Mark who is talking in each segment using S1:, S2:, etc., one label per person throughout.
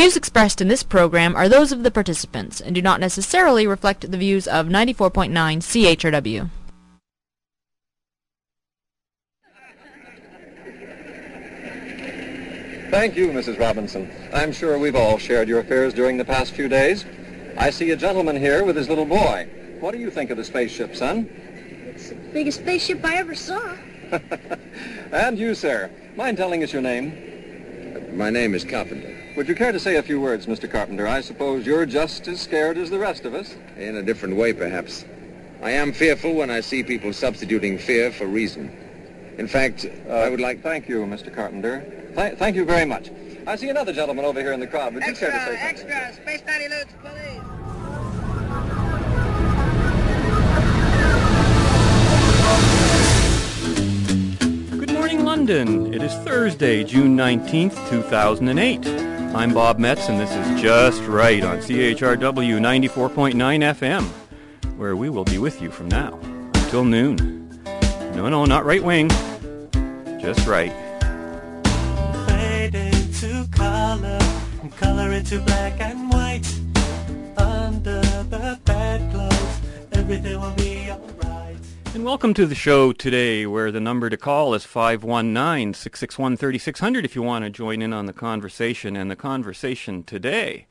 S1: views expressed in this program are those of the participants and do not necessarily reflect the views of 94.9 CHRW.
S2: Thank you, Mrs. Robinson. I'm sure we've all shared your affairs during the past few days. I see a gentleman here with his little boy. What do you think of the spaceship, son?
S3: It's the biggest spaceship I ever saw.
S2: and you, sir. Mind telling us your name?
S4: My name is Carpenter.
S2: Would you care to say a few words, Mr. Carpenter? I suppose you're just as scared as the rest of us.
S4: In a different way, perhaps. I am fearful when I see people substituting fear for reason. In fact, uh, I would like...
S2: Thank you, Mr. Carpenter. Th- thank you very much. I see another gentleman over here in the crowd. Would
S3: extra,
S2: you care to say
S3: something? Extra, Space Daddy Lutz, police.
S5: Good morning, London. It is Thursday, June 19th, 2008. I'm Bob Metz, and this is Just Right on CHRW 94.9 FM, where we will be with you from now until noon. No, no, not right wing. Just right.
S6: fade into color color into black and white. Under the bedclothes, everything will be alright.
S5: And welcome to the show today, where the number to call is 519-661-3600 if you want to join in on the conversation. And the conversation today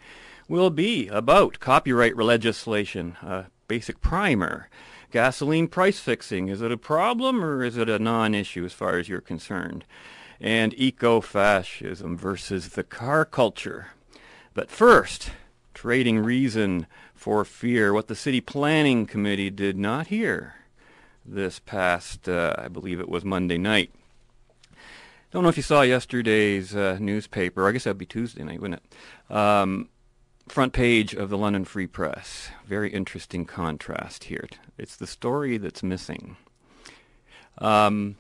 S5: will be about copyright legislation, a basic primer. Gasoline price fixing, is it a problem or is it a non-issue as far as you're concerned? And eco-fascism versus the car culture. But first, trading reason for fear, what the City Planning Committee did not hear this past, uh, I believe it was Monday night. Don't know if you saw yesterday's uh, newspaper. I guess that'd be Tuesday night, wouldn't it? Um, front page of the London Free Press. Very interesting contrast here. It's the story that's missing. Um,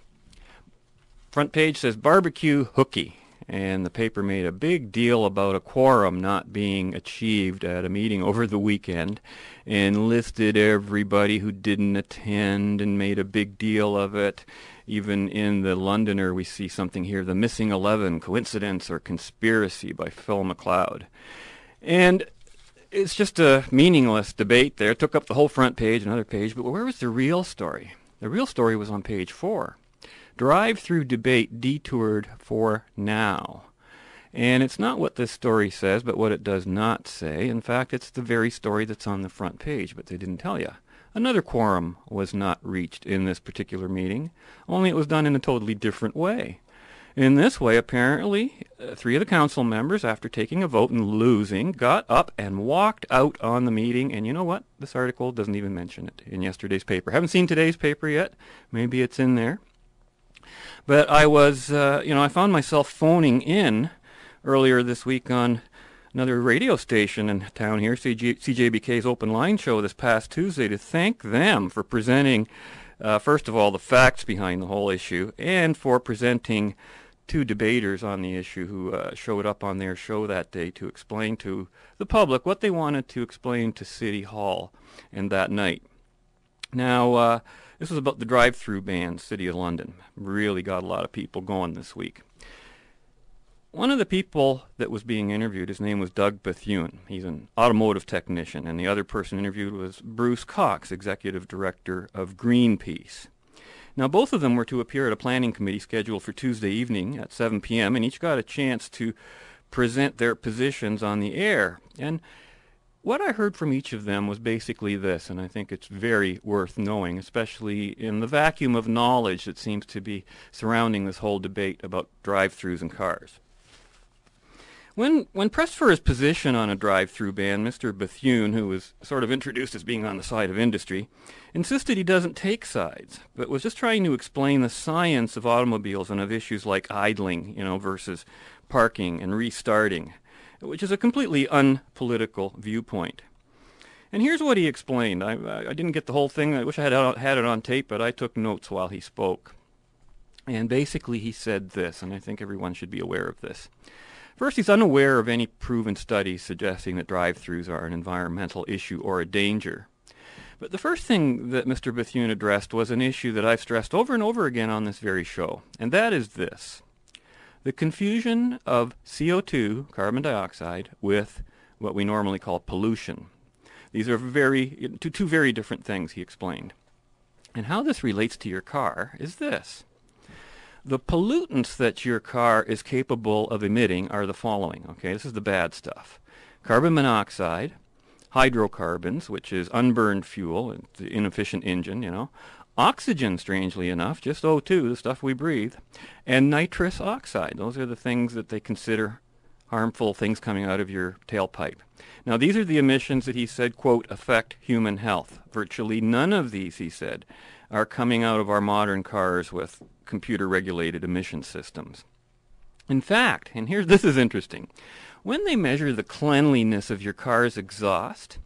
S5: front page says barbecue hooky, and the paper made a big deal about a quorum not being achieved at a meeting over the weekend, and listed everybody who didn't attend and made a big deal of it. Even in the Londoner, we see something here, The Missing Eleven, Coincidence or Conspiracy by Phil McLeod. And it's just a meaningless debate there. It took up the whole front page, another page, but where was the real story? The real story was on page four. Drive-through debate detoured for now. And it's not what this story says, but what it does not say. In fact, it's the very story that's on the front page, but they didn't tell you. Another quorum was not reached in this particular meeting, only it was done in a totally different way. In this way, apparently, uh, three of the council members, after taking a vote and losing, got up and walked out on the meeting. And you know what? This article doesn't even mention it in yesterday's paper. Haven't seen today's paper yet. Maybe it's in there. But I was, uh, you know, I found myself phoning in earlier this week on another radio station in town here, CG, CJBK's Open Line Show this past Tuesday, to thank them for presenting, uh, first of all, the facts behind the whole issue, and for presenting two debaters on the issue who uh, showed up on their show that day to explain to the public what they wanted to explain to City Hall and that night. Now, uh, this was about the drive-through ban, City of London. Really got a lot of people going this week. One of the people that was being interviewed, his name was Doug Bethune. He's an automotive technician, and the other person interviewed was Bruce Cox, executive director of Greenpeace. Now, both of them were to appear at a planning committee scheduled for Tuesday evening at 7 p.m., and each got a chance to present their positions on the air. And what I heard from each of them was basically this, and I think it's very worth knowing, especially in the vacuum of knowledge that seems to be surrounding this whole debate about drive-throughs and cars. When, when pressed for his position on a drive-through ban, Mr. Bethune, who was sort of introduced as being on the side of industry, insisted he doesn't take sides, but was just trying to explain the science of automobiles and of issues like idling, you know, versus parking and restarting, which is a completely unpolitical viewpoint. And here's what he explained. I, I didn't get the whole thing. I wish I had uh, had it on tape, but I took notes while he spoke. And basically he said this, and I think everyone should be aware of this. First, he's unaware of any proven studies suggesting that drive-throughs are an environmental issue or a danger. But the first thing that Mr. Bethune addressed was an issue that I've stressed over and over again on this very show, and that is this. The confusion of CO2, carbon dioxide, with what we normally call pollution. These are very two, two very different things, he explained. And how this relates to your car is this. The pollutants that your car is capable of emitting are the following. Okay, this is the bad stuff. Carbon monoxide, hydrocarbons, which is unburned fuel, the inefficient engine, you know, oxygen, strangely enough, just O2, the stuff we breathe, and nitrous oxide. Those are the things that they consider harmful things coming out of your tailpipe. Now, these are the emissions that he said, quote, affect human health. Virtually none of these, he said, are coming out of our modern cars with computer-regulated emission systems. In fact, and here's this is interesting, when they measure the cleanliness of your car's exhaust,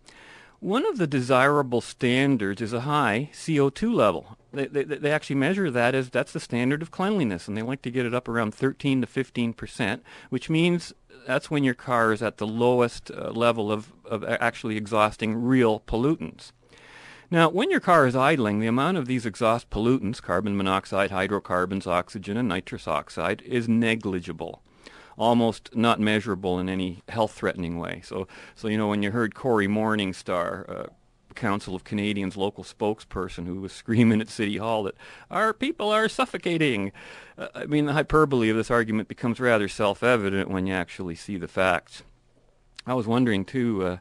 S5: one of the desirable standards is a high CO2 level. They, they, they, actually measure that as that's the standard of cleanliness, and they like to get it up around 13 to 15 percent, which means that's when your car is at the lowest uh, level of, of actually exhausting real pollutants. Now, when your car is idling, the amount of these exhaust pollutants, carbon monoxide, hydrocarbons, oxygen, and nitrous oxide, is negligible almost not measurable in any health-threatening way. So, so you know, when you heard Cory Morningstar, uh, Council of Canadians local spokesperson who was screaming at City Hall that our people are suffocating. Uh, I mean, the hyperbole of this argument becomes rather self-evident when you actually see the facts. I was wondering too, uh,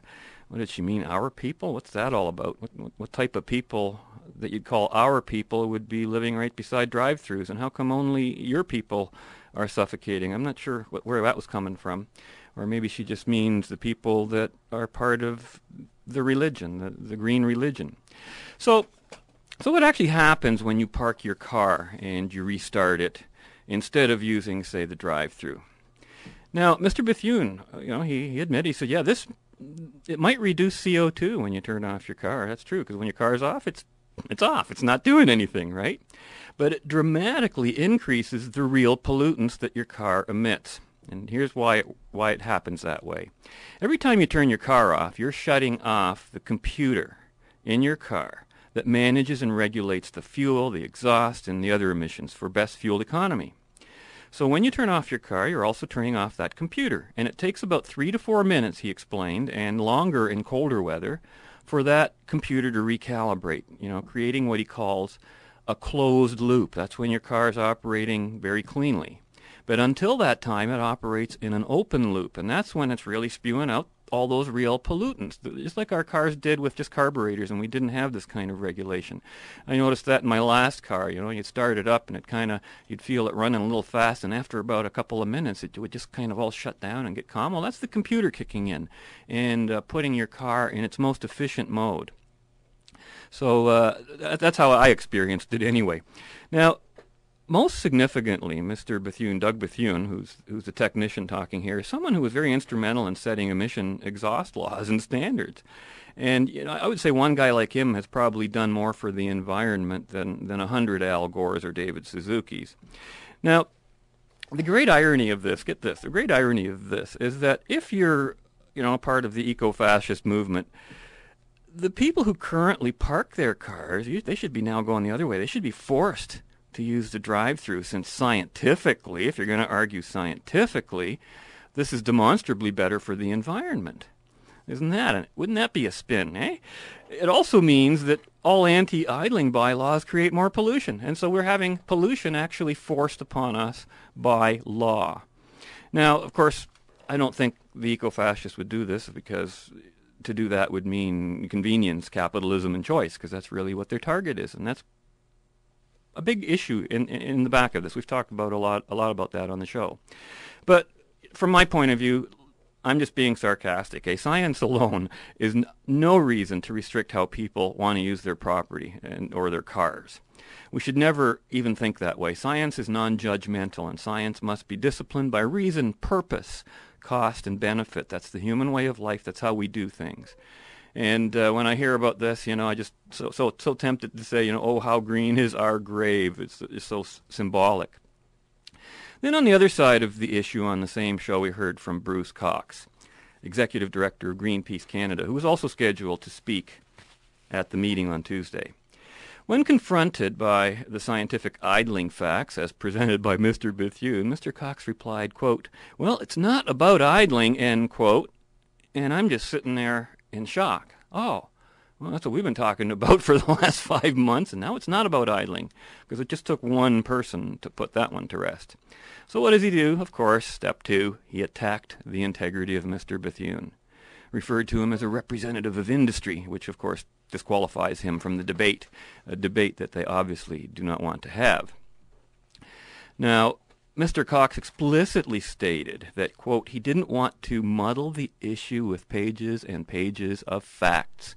S5: what did she mean, our people? What's that all about? What, what, what type of people that you'd call our people would be living right beside drive-throughs, and how come only your people are suffocating? I'm not sure what, where that was coming from or maybe she just means the people that are part of the religion, the, the green religion. So, so what actually happens when you park your car and you restart it instead of using, say, the drive-through? Now, Mr. Bethune, uh, you know, he, he admitted, he said, yeah, this, it might reduce CO2 when you turn off your car. That's true, because when your car's off, it's, it's off. It's not doing anything, right? But it dramatically increases the real pollutants that your car emits. And here's why it, why it happens that way. Every time you turn your car off, you're shutting off the computer in your car that manages and regulates the fuel, the exhaust, and the other emissions for best fuel economy. So when you turn off your car, you're also turning off that computer. And it takes about three to four minutes, he explained, and longer in colder weather, for that computer to recalibrate, you know, creating what he calls a closed loop. That's when your car is operating very cleanly. But until that time, it operates in an open loop, and that's when it's really spewing out all those real pollutants, just like our cars did with just carburetors, and we didn't have this kind of regulation. I noticed that in my last car, you know, you'd start it up, and it kind of, you'd feel it running a little fast, and after about a couple of minutes, it would just kind of all shut down and get calm. Well, that's the computer kicking in and uh, putting your car in its most efficient mode. So uh, that's how I experienced it anyway. Now, most significantly, Mr. Bethune, Doug Bethune, who's who's the technician talking here, is someone who was very instrumental in setting emission exhaust laws and standards. And you know, I would say one guy like him has probably done more for the environment than than a hundred Al Gores or David Suzuki's. Now, the great irony of this, get this, the great irony of this is that if you're, you know, a part of the eco-fascist movement, the people who currently park their cars, they should be now going the other way. They should be forced to use the drive-through since scientifically, if you're going to argue scientifically, this is demonstrably better for the environment. Isn't that? Wouldn't that be a spin, eh? It also means that all anti-idling bylaws create more pollution, and so we're having pollution actually forced upon us by law. Now, of course, I don't think the eco-fascists would do this because to do that would mean convenience, capitalism, and choice, because that's really what their target is, and that's a big issue in, in the back of this. We've talked about a lot a lot about that on the show. But from my point of view, I'm just being sarcastic. A science alone is n- no reason to restrict how people want to use their property and or their cars. We should never even think that way. Science is non-judgmental, and science must be disciplined by reason, purpose, cost, and benefit. That's the human way of life. That's how we do things. And uh, when I hear about this, you know, I just so so so tempted to say, you know, oh, how green is our grave? It's, it's so s- symbolic. Then on the other side of the issue on the same show, we heard from Bruce Cox, executive director of Greenpeace Canada, who was also scheduled to speak at the meeting on Tuesday. When confronted by the scientific idling facts as presented by Mr. Bethune, Mr. Cox replied, quote, Well, it's not about idling, end quote. And I'm just sitting there in shock. Oh, well, that's what we've been talking about for the last five months, and now it's not about idling, because it just took one person to put that one to rest. So what does he do? Of course, step two, he attacked the integrity of Mr. Bethune, referred to him as a representative of industry, which of course disqualifies him from the debate, a debate that they obviously do not want to have. Now, Mr. Cox explicitly stated that, quote, he didn't want to muddle the issue with pages and pages of facts.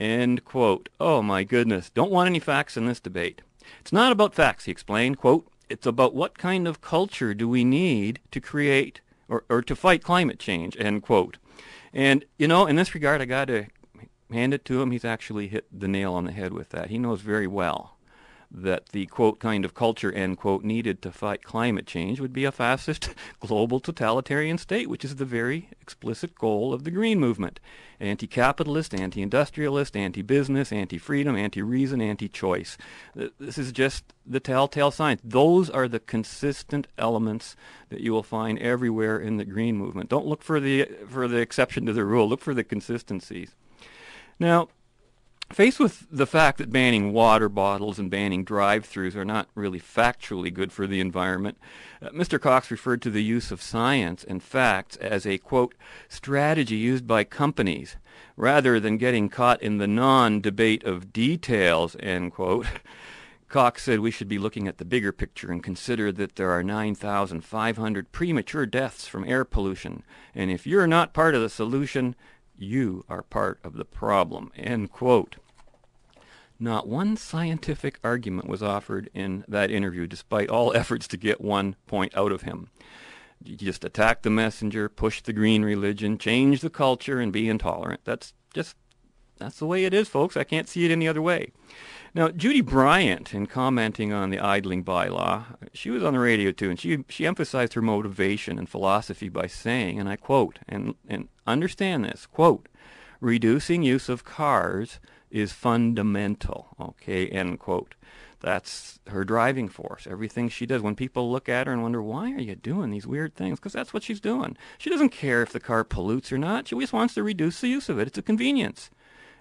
S5: End quote. Oh my goodness. Don't want any facts in this debate. It's not about facts, he explained. Quote, it's about what kind of culture do we need to create or, or to fight climate change, end quote. And, you know, in this regard, I got to hand it to him. He's actually hit the nail on the head with that. He knows very well that the quote kind of culture end quote needed to fight climate change would be a fascist global totalitarian state, which is the very explicit goal of the green movement. Anti-capitalist, anti-industrialist, anti-business, anti-freedom, anti-reason, anti-choice. This is just the telltale signs. Those are the consistent elements that you will find everywhere in the green movement. Don't look for the for the exception to the rule. Look for the consistencies. Now, Faced with the fact that banning water bottles and banning drive-throughs are not really factually good for the environment, uh, Mr. Cox referred to the use of science and facts as a, quote, strategy used by companies rather than getting caught in the non-debate of details, end quote. Cox said we should be looking at the bigger picture and consider that there are 9,500 premature deaths from air pollution. And if you're not part of the solution, you are part of the problem. End quote. Not one scientific argument was offered in that interview, despite all efforts to get one point out of him. You just attack the messenger, push the green religion, change the culture, and be intolerant. That's just, that's the way it is, folks. I can't see it any other way. Now, Judy Bryant, in commenting on the idling bylaw, she was on the radio too, and she, she emphasized her motivation and philosophy by saying, and I quote, and, and understand this, quote, reducing use of cars is fundamental, okay, end quote. That's her driving force, everything she does. When people look at her and wonder, why are you doing these weird things? Because that's what she's doing. She doesn't care if the car pollutes or not. She just wants to reduce the use of it. It's a convenience.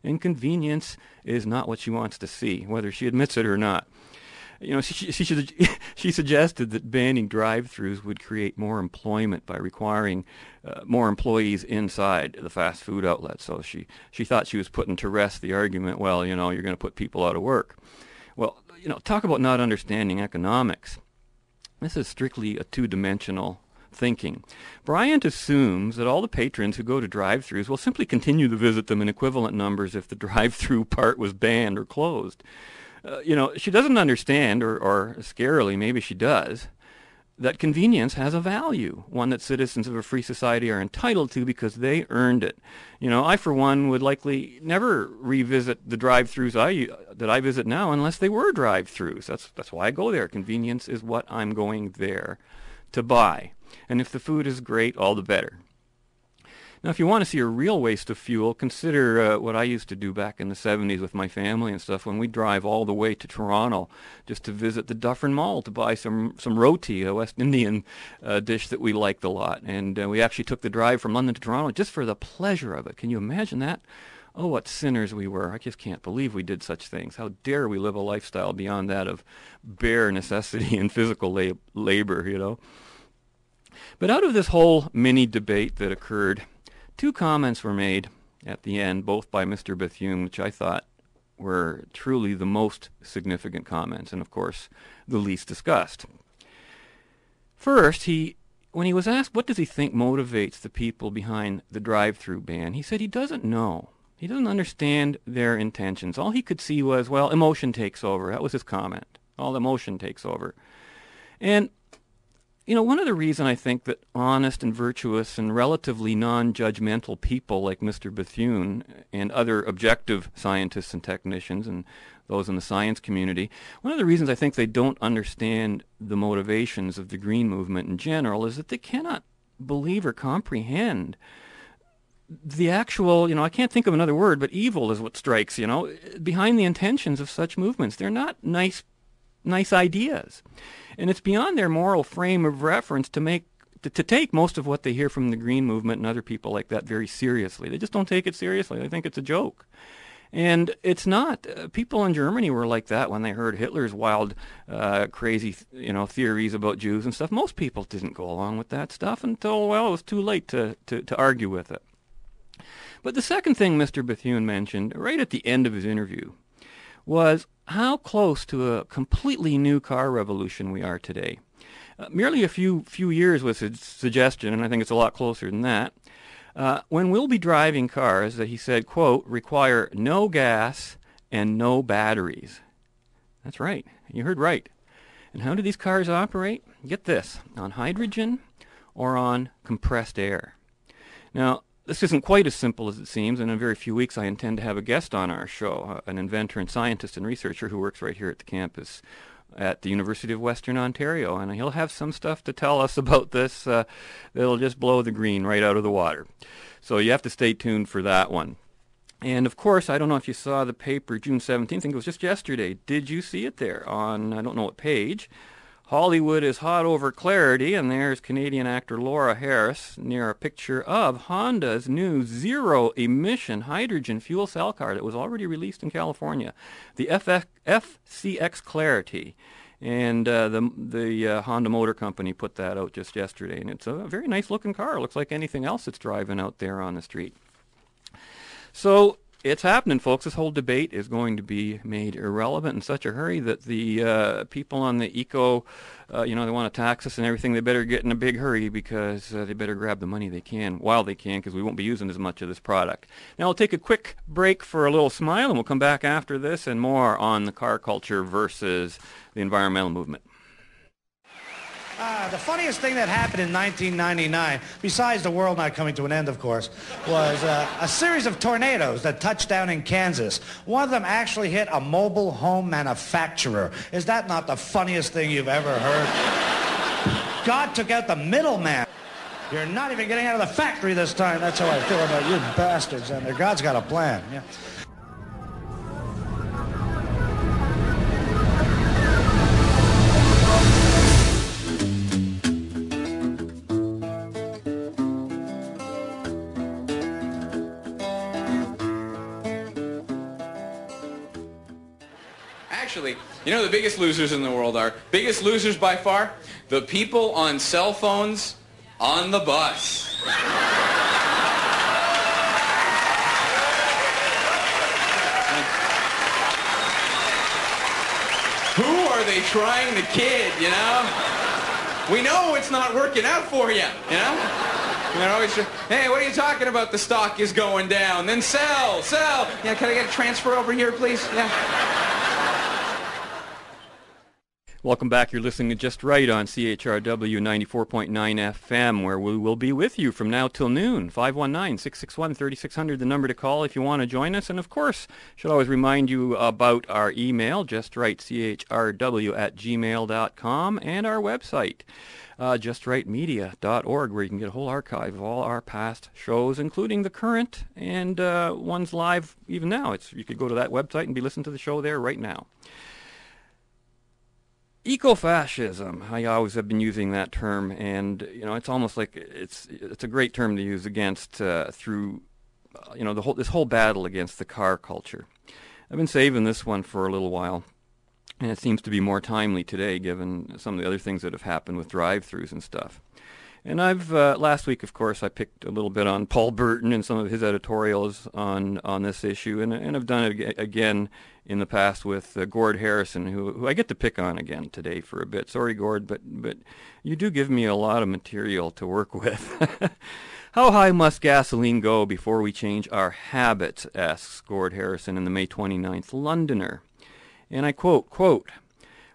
S5: Inconvenience is not what she wants to see, whether she admits it or not. You know, she, she, she, suggested that banning drive-throughs would create more employment by requiring uh, more employees inside the fast food outlet. So she, she thought she was putting to rest the argument, well, you know, you're going to put people out of work. Well, you know, talk about not understanding economics. This is strictly a two-dimensional thinking. Bryant assumes that all the patrons who go to drive-throughs will simply continue to visit them in equivalent numbers if the drive-through part was banned or closed. Uh, you know, she doesn't understand, or, or scarily maybe she does, that convenience has a value, one that citizens of a free society are entitled to because they earned it. You know, I for one would likely never revisit the drive-throughs I that I visit now unless they were drive-throughs. That's that's why I go there. Convenience is what I'm going there to buy. And if the food is great, all the better. Now, if you want to see a real waste of fuel, consider uh, what I used to do back in the 70s with my family and stuff when we drive all the way to Toronto just to visit the Dufferin Mall to buy some, some roti, a West Indian uh, dish that we liked a lot. And uh, we actually took the drive from London to Toronto just for the pleasure of it. Can you imagine that? Oh, what sinners we were. I just can't believe we did such things. How dare we live a lifestyle beyond that of bare necessity and physical lab- labor, you know? But out of this whole mini debate that occurred, two comments were made at the end, both by Mr. Bethune, which I thought were truly the most significant comments, and of course the least discussed. First, he when he was asked what does he think motivates the people behind the drive-through ban, he said he doesn't know. He doesn't understand their intentions. All he could see was, well, emotion takes over. That was his comment. All emotion takes over. And you know, one of the reasons I think that honest and virtuous and relatively non-judgmental people like Mr. Bethune and other objective scientists and technicians and those in the science community, one of the reasons I think they don't understand the motivations of the green movement in general is that they cannot believe or comprehend the actual, you know, I can't think of another word, but evil is what strikes, you know, behind the intentions of such movements. They're not nice, nice ideas. And it's beyond their moral frame of reference to make to, take most of what they hear from the Green Movement and other people like that very seriously. They just don't take it seriously. They think it's a joke. And it's not. Uh, people in Germany were like that when they heard Hitler's wild, uh, crazy, you know, theories about Jews and stuff. Most people didn't go along with that stuff until, well, it was too late to, to, to argue with it. But the second thing Mr. Bethune mentioned right at the end of his interview was how close to a completely new car revolution we are today. Uh, merely a few few years was his suggestion, and I think it's a lot closer than that. Uh, when we'll be driving cars that he said, quote, require no gas and no batteries. That's right. You heard right. And how do these cars operate? Get this, on hydrogen or on compressed air. Now, this isn't quite as simple as it seems, and in very few weeks I intend to have a guest on our show, uh, an inventor and scientist and researcher who works right here at the campus at the University of Western Ontario, and he'll have some stuff to tell us about this uh, that'll just blow the green right out of the water. So you have to stay tuned for that one. And of course, I don't know if you saw the paper June 17th, I think it was just yesterday. Did you see it there on, I don't know what page, Hollywood is hot over clarity, and there's Canadian actor Laura Harris near a picture of Honda's new zero-emission hydrogen fuel cell car that was already released in California, the FF, FCX Clarity. And uh, the the uh, Honda Motor Company put that out just yesterday, and it's a very nice looking car. It looks like anything else that's driving out there on the street. So it's happening, folks. This whole debate is going to be made irrelevant in such a hurry that the uh, people on the eco, uh, you know, they want to tax us and everything. They better get in a big hurry because uh, they better grab the money they can while they can because we won't be using as much of this product. Now, I'll take a quick break for a little smile and we'll come back after this and more on the car culture versus the environmental movement.
S7: Ah, the funniest thing that happened in 1999, besides the world not coming to an end, of course, was uh, a series of tornadoes that touched down in Kansas. One of them actually hit a mobile home manufacturer. Is that not the funniest thing you've ever heard? God took out the middleman. You're not even getting out of the factory this time. That's how I feel about you bastards. And God's got a plan. Yeah.
S8: Actually, you know the biggest losers in the world are? Biggest losers by far? The people on cell phones on the bus. Who are they trying to kid, you know? We know it's not working out for you, you know? They're always, hey, what are you talking about? The stock is going down. Then sell, sell. Yeah, can I get a transfer over here, please? Yeah.
S5: Welcome back. You're listening to Just Right on CHRW 94.9 FM, where we will be with you from now till noon. 519-661-3600, the number to call if you want to join us. And of course, should always remind you about our email, justrightchrw at gmail.com, and our website, uh, justrightmedia.org, where you can get a whole archive of all our past shows, including the current and uh, ones live even now. It's You could go to that website and be listening to the show there right now. Ecofascism. I always have been using that term, and you know, it's almost like it's it's a great term to use against uh, through, uh, you know, the whole this whole battle against the car culture. I've been saving this one for a little while, and it seems to be more timely today, given some of the other things that have happened with drive-throughs and stuff. And I've uh, last week, of course, I picked a little bit on Paul Burton and some of his editorials on on this issue, and and I've done it again in the past with uh, Gord Harrison, who who I get to pick on again today for a bit. Sorry, Gord, but but you do give me a lot of material to work with. How high must gasoline go before we change our habits? asks Gord Harrison in the May 29th Londoner. And I quote, quote,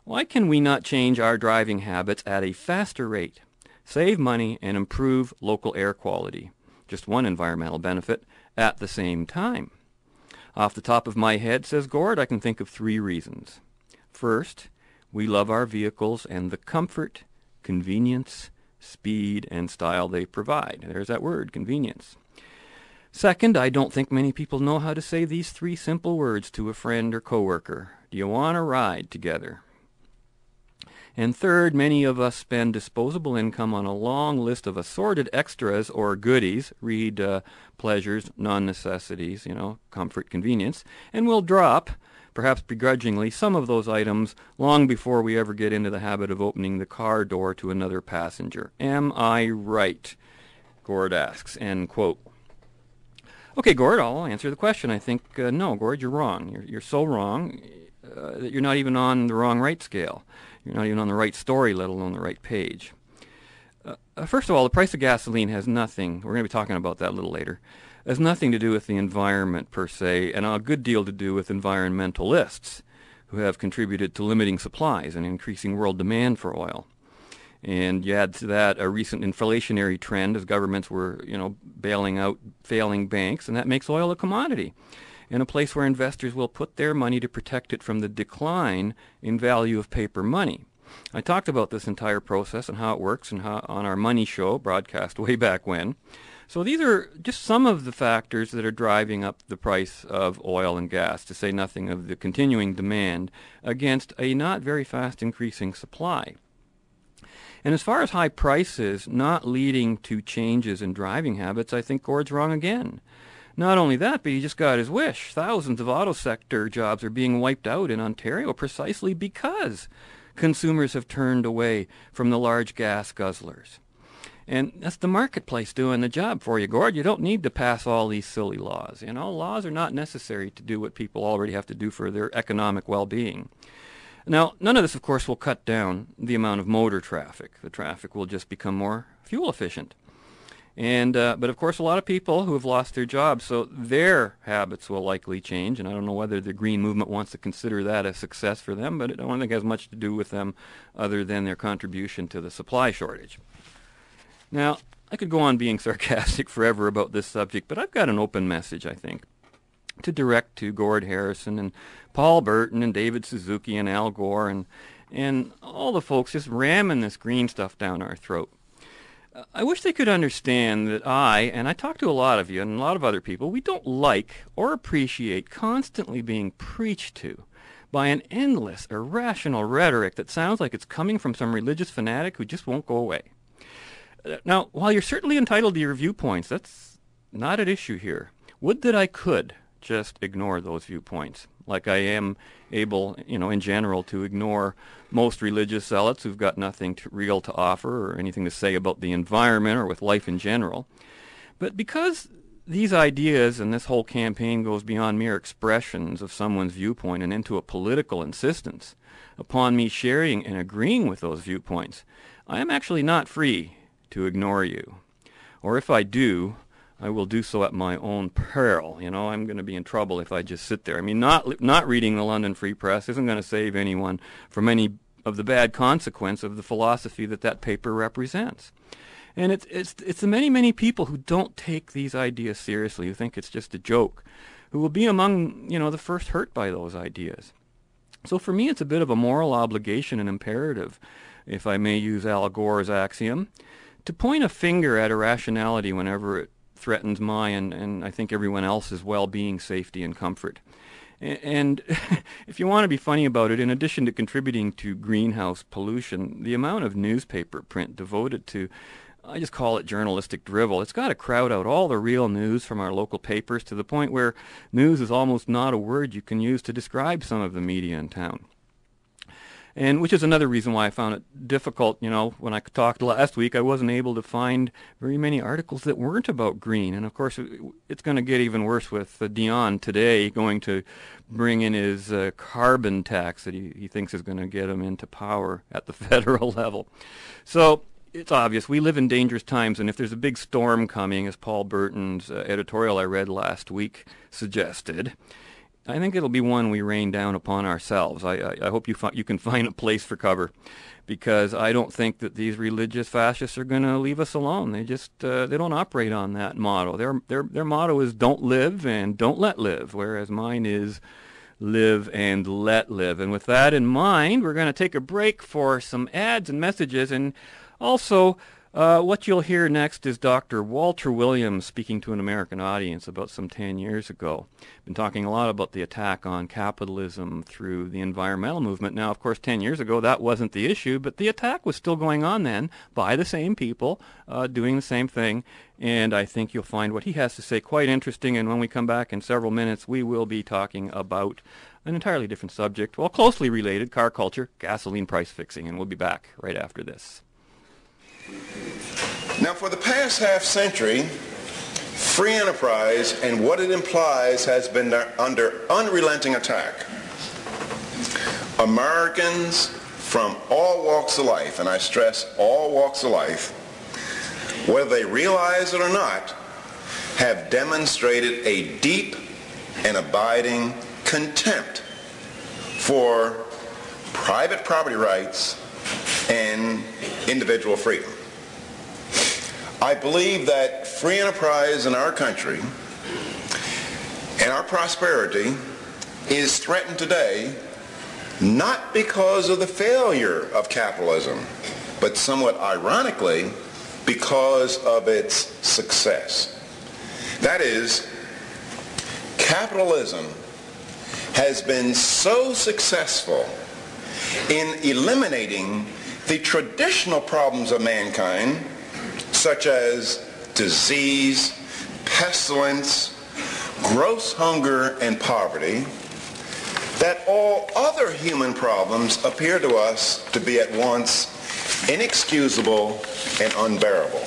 S5: Why can we not change our driving habits at a faster rate? Save money, and improve local air quality. Just one environmental benefit at the same time. Off the top of my head, says Gord, I can think of three reasons. First, we love our vehicles and the comfort, convenience, speed, and style they provide. There's that word, convenience. Second, I don't think many people know how to say these three simple words to a friend or coworker. Do you want to ride together? And third, many of us spend disposable income on a long list of assorted extras or goodies, read uh, pleasures, non-necessities, you know, comfort, convenience, and we'll drop, perhaps begrudgingly, some of those items long before we ever get into the habit of opening the car door to another passenger. Am I right? Gord asks, end quote. Okay, Gord, I'll answer the question. I think, uh, no, Gord, you're wrong. You're, you're so wrong uh, that you're not even on the wrong right scale. You're not even on the right story, let alone the right page. Uh, uh first of all, the price of gasoline has nothing, we're going to be talking about that a little later, has nothing to do with the environment per se, and a good deal to do with environmentalists who have contributed to limiting supplies and increasing world demand for oil. And you add to that a recent inflationary trend as governments were, you know, bailing out failing banks, and that makes oil a commodity and a place where investors will put their money to protect it from the decline in value of paper money. I talked about this entire process and how it works and how on our money show broadcast way back when. So these are just some of the factors that are driving up the price of oil and gas, to say nothing of the continuing demand against a not very fast increasing supply. And as far as high prices not leading to changes in driving habits, I think Gord's wrong again. Not only that, but he just got his wish. Thousands of auto sector jobs are being wiped out in Ontario precisely because consumers have turned away from the large gas guzzlers. And that's the marketplace doing the job for you, Gord. You don't need to pass all these silly laws. You know, laws are not necessary to do what people already have to do for their economic well-being. Now, none of this, of course, will cut down the amount of motor traffic. The traffic will just become more fuel efficient. And uh, but of course, a lot of people who have lost their jobs, so their habits will likely change. And I don't know whether the Green Movement wants to consider that a success for them, but I don't think it has much to do with them, other than their contribution to the supply shortage. Now, I could go on being sarcastic forever about this subject, but I've got an open message, I think, to direct to Gord Harrison and Paul Burton and David Suzuki and Al Gore and and all the folks just ramming this green stuff down our throat. I wish they could understand that I, and I talk to a lot of you and a lot of other people, we don't like or appreciate constantly being preached to by an endless, irrational rhetoric that sounds like it's coming from some religious fanatic who just won't go away. Now, while you're certainly entitled to your viewpoints, that's not at issue here. Would that I could just ignore those viewpoints like I am able, you know, in general, to ignore most religious zealots who've got nothing to, real to offer or anything to say about the environment or with life in general. But because these ideas and this whole campaign goes beyond mere expressions of someone's viewpoint and into a political insistence upon me sharing and agreeing with those viewpoints, I am actually not free to ignore you. Or if I do, I will do so at my own peril. You know, I'm going to be in trouble if I just sit there. I mean, not not reading the London Free Press isn't going to save anyone from any of the bad consequence of the philosophy that that paper represents. And it's it's it's the many many people who don't take these ideas seriously, who think it's just a joke, who will be among you know the first hurt by those ideas. So for me, it's a bit of a moral obligation and imperative, if I may use Al Gore's axiom, to point a finger at irrationality whenever it threatens my and, and I think everyone else's well-being, safety, and comfort. And if you want to be funny about it, in addition to contributing to greenhouse pollution, the amount of newspaper print devoted to, I just call it journalistic drivel, it's got to crowd out all the real news from our local papers to the point where news is almost not a word you can use to describe some of the media in town and which is another reason why I found it difficult. You know, when I talked last week, I wasn't able to find very many articles that weren't about green. And of course, it's going to get even worse with uh, Dion today going to bring in his uh, carbon tax that he, he thinks is going to get him into power at the federal level. So it's obvious we live in dangerous times, and if there's a big storm coming, as Paul Burton's uh, editorial I read last week suggested, I think it'll be one we rain down upon ourselves. I, I, I hope you, fi- you can find a place for cover because I don't think that these religious fascists are going to leave us alone. They just uh, they don't operate on that motto. Their their their motto is don't live and don't let live, whereas mine is live and let live. And with that in mind, we're going to take a break for some ads and messages and also Uh, what you'll hear next is Dr. Walter Williams speaking to an American audience about some 10 years ago. Been talking a lot about the attack on capitalism through the environmental movement. Now, of course, 10 years ago that wasn't the issue, but the attack was still going on then by the same people uh, doing the same thing. And I think you'll find what he has to say quite interesting. And when we come back in several minutes, we will be talking about an entirely different subject, well, closely related, car culture, gasoline price fixing. And we'll be back right after this.
S9: Now, for the past half century, free enterprise and what it implies has been under unrelenting attack. Americans from all walks of life, and I stress all walks of life, whether they realize it or not, have demonstrated a deep and abiding contempt for private property rights and individual freedom. I believe that free enterprise in our country and our prosperity is threatened today not because of the failure of capitalism, but somewhat ironically, because of its success. That is, capitalism has been so successful in eliminating the traditional problems of mankind such as disease, pestilence, gross hunger, and poverty, that all other human problems appear to us to be at once inexcusable and unbearable.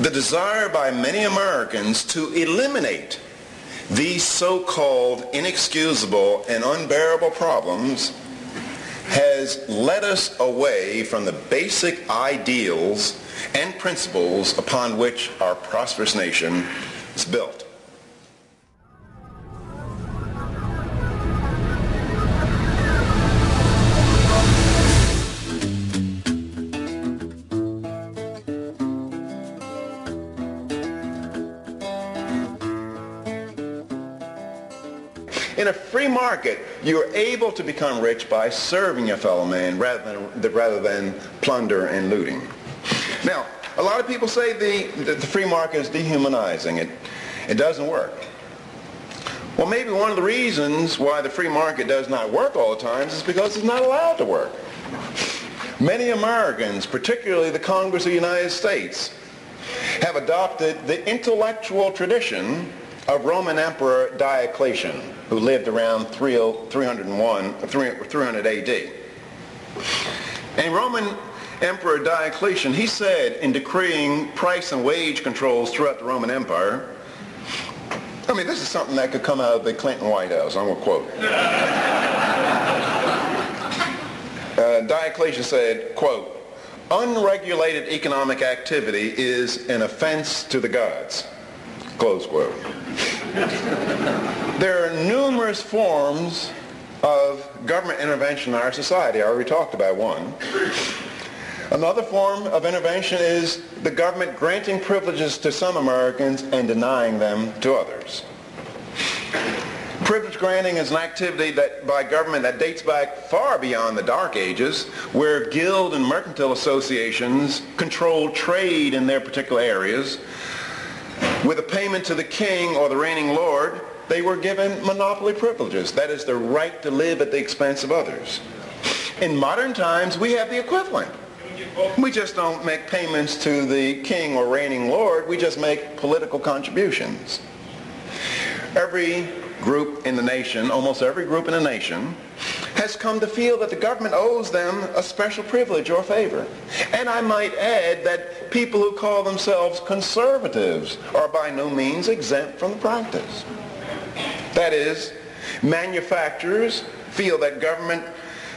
S9: The desire by many Americans to eliminate these so-called inexcusable and unbearable problems has led us away from the basic ideals and principles upon which our prosperous nation is built. In a free market, you're able to become rich by serving your fellow man rather than, rather than plunder and looting. Now, a lot of people say the, the free market is dehumanizing. It, it doesn't work. Well, maybe one of the reasons why the free market does not work all the time is because it's not allowed to work. Many Americans, particularly the Congress of the United States, have adopted the intellectual tradition of Roman Emperor Diocletian, who lived around 301, 300 AD. And Roman Emperor Diocletian, he said in decreeing price and wage controls throughout the Roman Empire, I mean, this is something that could come out of the Clinton White House. I'm going to quote. uh, Diocletian said, quote, unregulated economic activity is an offense to the gods. Close quote. There are numerous forms of government intervention in our society. I already talked about one. Another form of intervention is the government granting privileges to some Americans and denying them to others. Privilege granting is an activity that by government that dates back far beyond the dark ages where guild and mercantile associations controlled trade in their particular areas. With a payment to the king or the reigning lord, they were given monopoly privileges. That is the right to live at the expense of others. In modern times, we have the equivalent. We just don't make payments to the king or reigning lord. We just make political contributions. Every group in the nation, almost every group in the nation, has come to feel that the government owes them a special privilege or favor. And I might add that people who call themselves conservatives are by no means exempt from the practice. That is, manufacturers feel that government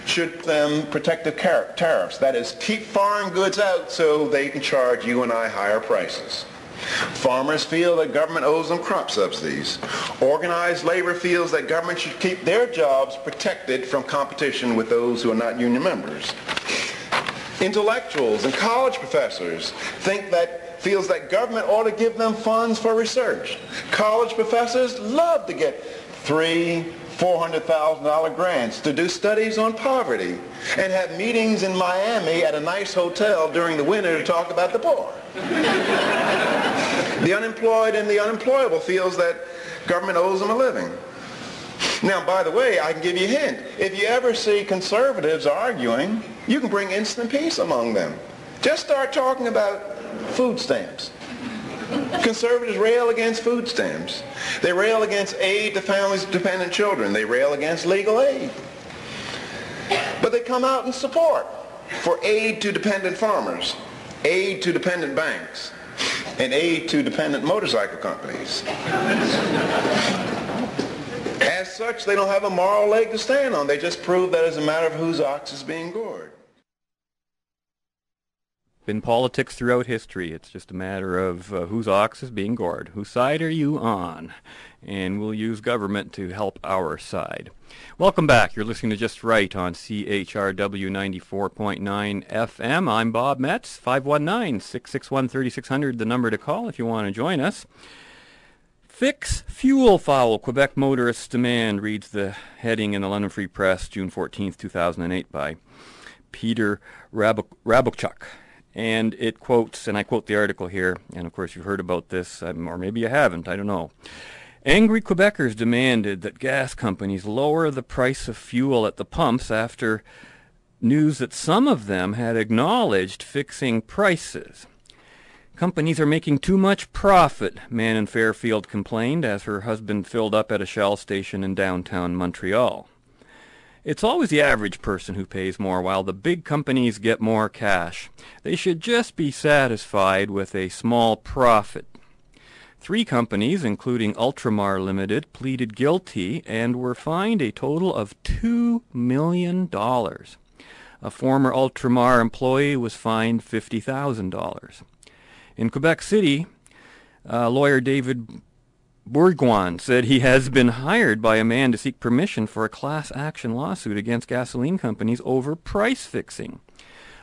S9: should um, them protective tariffs. That is, keep foreign goods out so they can charge you and I higher prices. Farmers feel that government owes them crop subsidies. Organized labor feels that government should keep their jobs protected from competition with those who are not union members. Intellectuals and college professors think that feels that government ought to give them funds for research. College professors love to get three, $400,000 grants to do studies on poverty and have meetings in Miami at a nice hotel during the winter to talk about the poor. the unemployed and the unemployable feels that government owes them a living. Now, by the way, I can give you a hint. If you ever see conservatives arguing, you can bring instant peace among them. Just start talking about food stamps. Conservatives rail against food stamps. They rail against aid to families with dependent children. They rail against legal aid. But they come out in support for aid to dependent farmers, aid to dependent banks, and aid to dependent motorcycle companies. As such, they don't have a moral leg to stand on. They just prove that it's a matter of whose ox is being gored
S5: been politics throughout history. It's just a matter of uh, whose ox is being gored. Whose side are you on? And we'll use government to help our side. Welcome back. You're listening to Just Right on CHRW 94.9 FM. I'm Bob Metz, 519-661-3600, the number to call if you want to join us. Fix fuel foul, Quebec motorists demand, reads the heading in the London Free Press, June 14, 2008, by Peter Rabok- and it quotes, and I quote the article here, and of course you've heard about this, um, or maybe you haven't, I don't know. Angry Quebecers demanded that gas companies lower the price of fuel at the pumps after news that some of them had acknowledged fixing prices. Companies are making too much profit, Manon Fairfield complained as her husband filled up at a Shell station in downtown Montreal. It's always the average person who pays more while the big companies get more cash. They should just be satisfied with a small profit. Three companies, including Ultramar Limited, pleaded guilty and were fined a total of $2 million. A former Ultramar employee was fined $50,000. In Quebec City, uh, lawyer David Bourgoin said he has been hired by a man to seek permission for a class action lawsuit against gasoline companies over price fixing.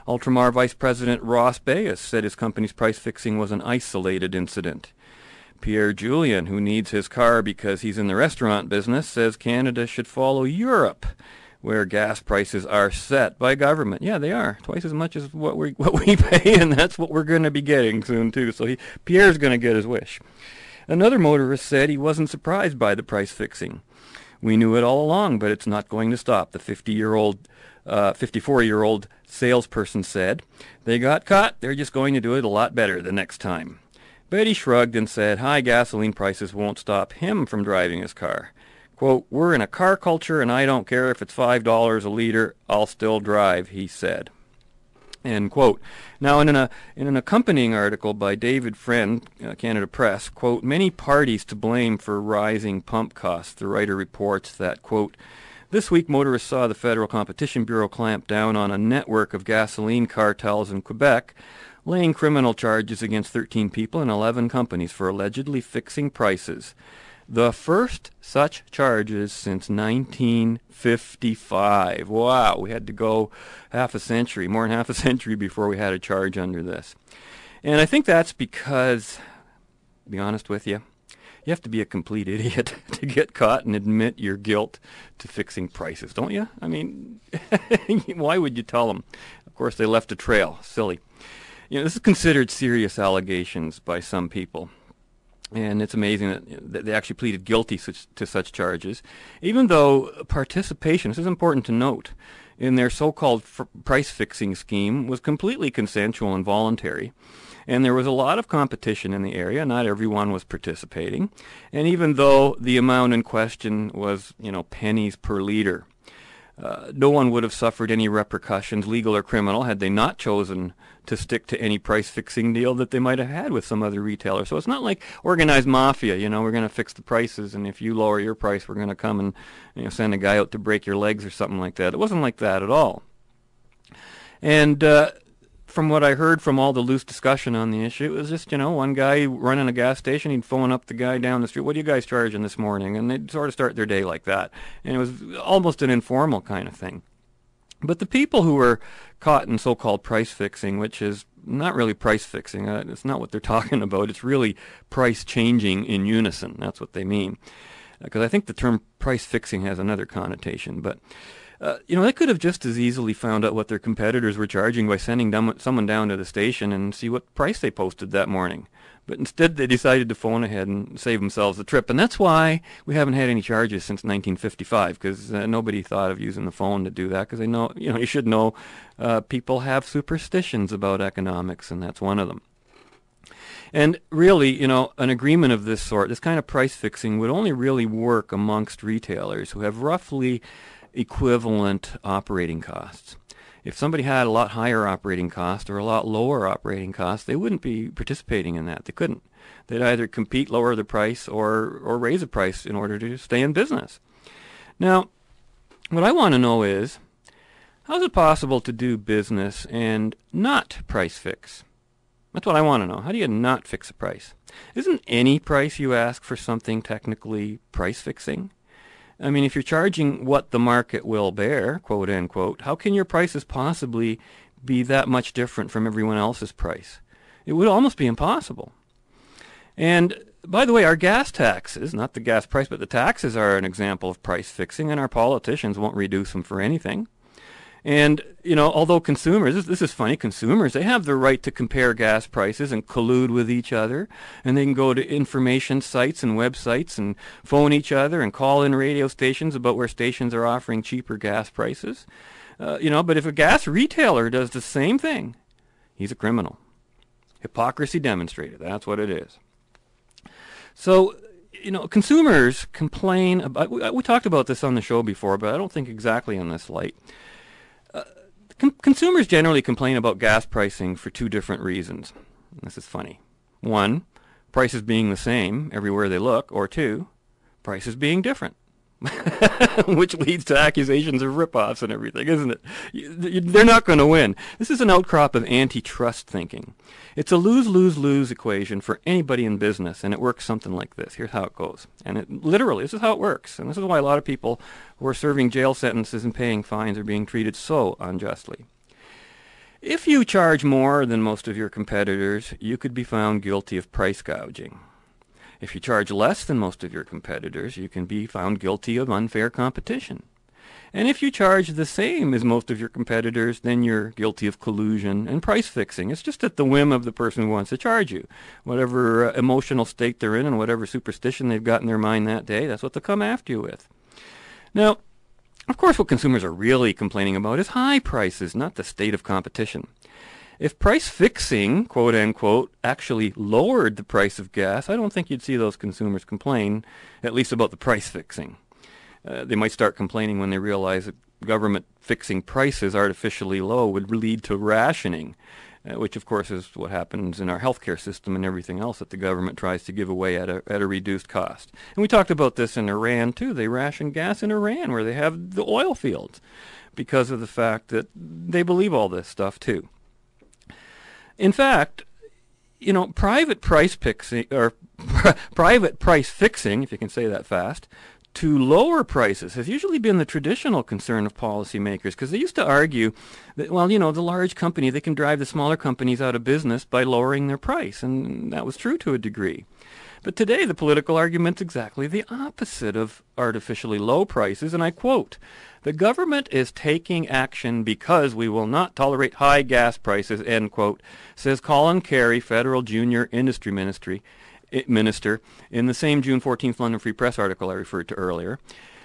S5: Ultramar Vice President Ross Bayes said his company's price fixing was an isolated incident. Pierre Julian, who needs his car because he's in the restaurant business, says Canada should follow Europe, where gas prices are set by government. Yeah, they are twice as much as what we what we pay, and that's what we're going to be getting soon too. So he, Pierre's going to get his wish. Another motorist said he wasn't surprised by the price fixing. We knew it all along, but it's not going to stop, the 50-year-old, uh, 54-year-old salesperson said. They got caught. They're just going to do it a lot better the next time. Betty shrugged and said high gasoline prices won't stop him from driving his car. Quote, we're in a car culture and I don't care if it's $5 a liter, I'll still drive, he said. End quote. Now, in an, in an accompanying article by David Friend, uh, Canada Press, quote, many parties to blame for rising pump costs. The writer reports that, quote, this week motorists saw the Federal Competition Bureau clamp down on a network of gasoline cartels in Quebec, laying criminal charges against 13 people and 11 companies for allegedly fixing prices the first such charges since 1955. Wow, we had to go half a century, more than half a century before we had a charge under this. And I think that's because, to be honest with you, you have to be a complete idiot to get caught and admit your guilt to fixing prices, don't you? I mean, why would you tell them? Of course, they left a trail. Silly. You know, this is considered serious allegations by some people. And it's amazing that, they actually pleaded guilty such, to such charges, even though participation, this is important to note, in their so-called f- price fixing scheme was completely consensual and voluntary. And there was a lot of competition in the area. Not everyone was participating. And even though the amount in question was, you know, pennies per liter, uh, no one would have suffered any repercussions, legal or criminal, had they not chosen to stick to any price fixing deal that they might have had with some other retailer. So it's not like organized mafia, you know, we're going to fix the prices and if you lower your price, we're going to come and you know, send a guy out to break your legs or something like that. It wasn't like that at all. And uh, from what I heard from all the loose discussion on the issue, it was just, you know, one guy running a gas station, he'd phone up the guy down the street, what are you guys charging this morning? And they'd sort of start their day like that. And it was almost an informal kind of thing. But the people who were caught in so-called price fixing, which is not really price fixing, uh, it's not what they're talking about, it's really price changing in unison, that's what they mean. because I think the term price fixing has another connotation. But uh, you know, they could have just as easily found out what their competitors were charging by sending someone down to the station and see what price they posted that morning. But instead, they decided to phone ahead and save themselves the trip. And that's why we haven't had any charges since 1955, because uh, nobody thought of using the phone to do that, because they know, you know, you should know uh, people have superstitions about economics, and that's one of them. And really, you know, an agreement of this sort, this kind of price fixing, would only really work amongst retailers who have roughly equivalent operating costs. If somebody had a lot higher operating cost or a lot lower operating cost, they wouldn't be participating in that. They couldn't. They'd either compete, lower the price, or, or raise the price in order to stay in business. Now, what I want to know is, how is it possible to do business and not price fix? That's what I want to know. How do you not fix a price? Isn't any price you ask for something technically price fixing? I mean, if you're charging what the market will bear, quote unquote, how can your prices possibly be that much different from everyone else's price? It would almost be impossible. And by the way, our gas taxes, not the gas price, but the taxes are an example of price fixing, and our politicians won't reduce them for anything. And, you know, although consumers, this, this, is funny, consumers, they have the right to compare gas prices and collude with each other. And they can go to information sites and websites and phone each other and call in radio stations about where stations are offering cheaper gas prices. Uh, you know, but if a gas retailer does the same thing, he's a criminal. Hypocrisy demonstrated. That's what it is. So, you know, consumers complain about, we, we talked about this on the show before, but I don't think exactly in this light Con- consumers generally complain about gas pricing for two different reasons. This is funny. One, prices being the same everywhere they look, or two, prices being different. which leads to accusations of rip-offs and everything, isn't it? They're not going to win. This is an outcrop of antitrust thinking. It's a lose-lose-lose equation for anybody in business, and it works something like this. Here's how it goes. And it literally, this is how it works. And this is why a lot of people who are serving jail sentences and paying fines are being treated so unjustly. If you charge more than most of your competitors, you could be found guilty of price gouging. If you charge less than most of your competitors, you can be found guilty of unfair competition. And if you charge the same as most of your competitors, then you're guilty of collusion and price fixing. It's just at the whim of the person who wants to charge you. Whatever uh, emotional state they're in and whatever superstition they've got in their mind that day, that's what they'll come after you with. Now, of course, what consumers are really complaining about is high prices, not the state of competition. If price fixing, quote unquote, actually lowered the price of gas, I don't think you'd see those consumers complain, at least about the price fixing. Uh, they might start complaining when they realize that government fixing prices artificially low would lead to rationing, uh, which of course is what happens in our healthcare system and everything else that the government tries to give away at a, at a reduced cost. And we talked about this in Iran too. They ration gas in Iran where they have the oil fields because of the fact that they believe all this stuff too. In fact, you know, private price fixing or private price fixing, if you can say that fast, to lower prices has usually been the traditional concern of policymakers because they used to argue that, well, you know, the large company, they can drive the smaller companies out of business by lowering their price. And that was true to a degree. But today, the political argument's exactly the opposite of artificially low prices. And I quote, the government is taking action because we will not tolerate high gas prices, end quote, says Colin Carrie, federal junior industry ministry, minister, in the same June 14th London Free Press article I referred to earlier.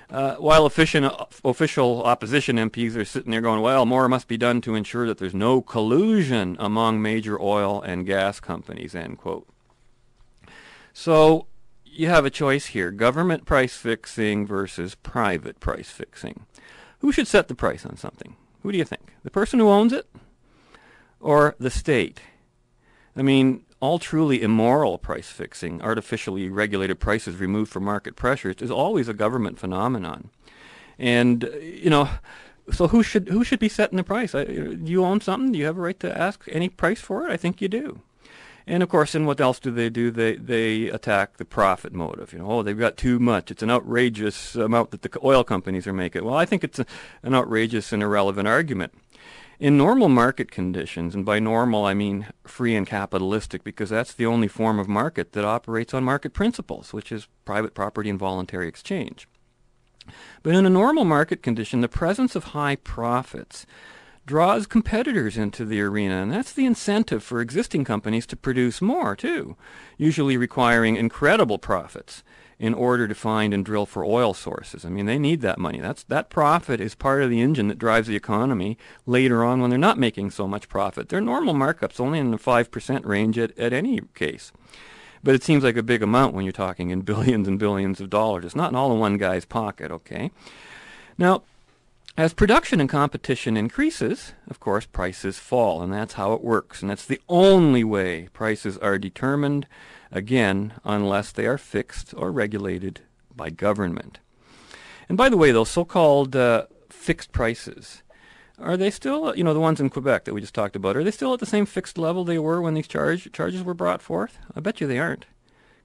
S5: Uh, while official, official opposition MPs are sitting there going, well, more must be done to ensure that there's no collusion among major oil and gas companies, end quote. So you have a choice here, government price fixing versus private price fixing. Who should set the price on something? Who do you think? The person who owns it or the state? I mean, all truly immoral price fixing, artificially regulated prices removed from market pressures, is always a government phenomenon. And, you know, so who should who should be setting the price? I, you own something? Do you have a right to ask any price for it? I think you do. And of course, and what else do they do? They they attack the profit motive. You know, oh, they've got too much. It's an outrageous amount that the oil companies are making. Well, I think it's a, an outrageous and irrelevant argument. In normal market conditions, and by normal I mean free and capitalistic because that's the only form of market that operates on market principles, which is private property and voluntary exchange. But in a normal market condition, the presence of high profits draws competitors into the arena, and that's the incentive for existing companies to produce more, too, usually requiring incredible profits in order to find and drill for oil sources. I mean, they need that money. That's that profit is part of the engine that drives the economy later on when they're not making so much profit. Their normal markups only in the 5% range at, at any case. But it seems like a big amount when you're talking in billions and billions of dollars. It's not in all in one guy's pocket, okay? Now, as production and competition increases, of course, prices fall, and that's how it works. And that's the only way prices are determined again, unless they are fixed or regulated by government. And by the way, those so-called uh, fixed prices, are they still, you know, the ones in Quebec that we just talked about, are they still at the same fixed level they were when these charge, charges were brought forth? I bet you they aren't,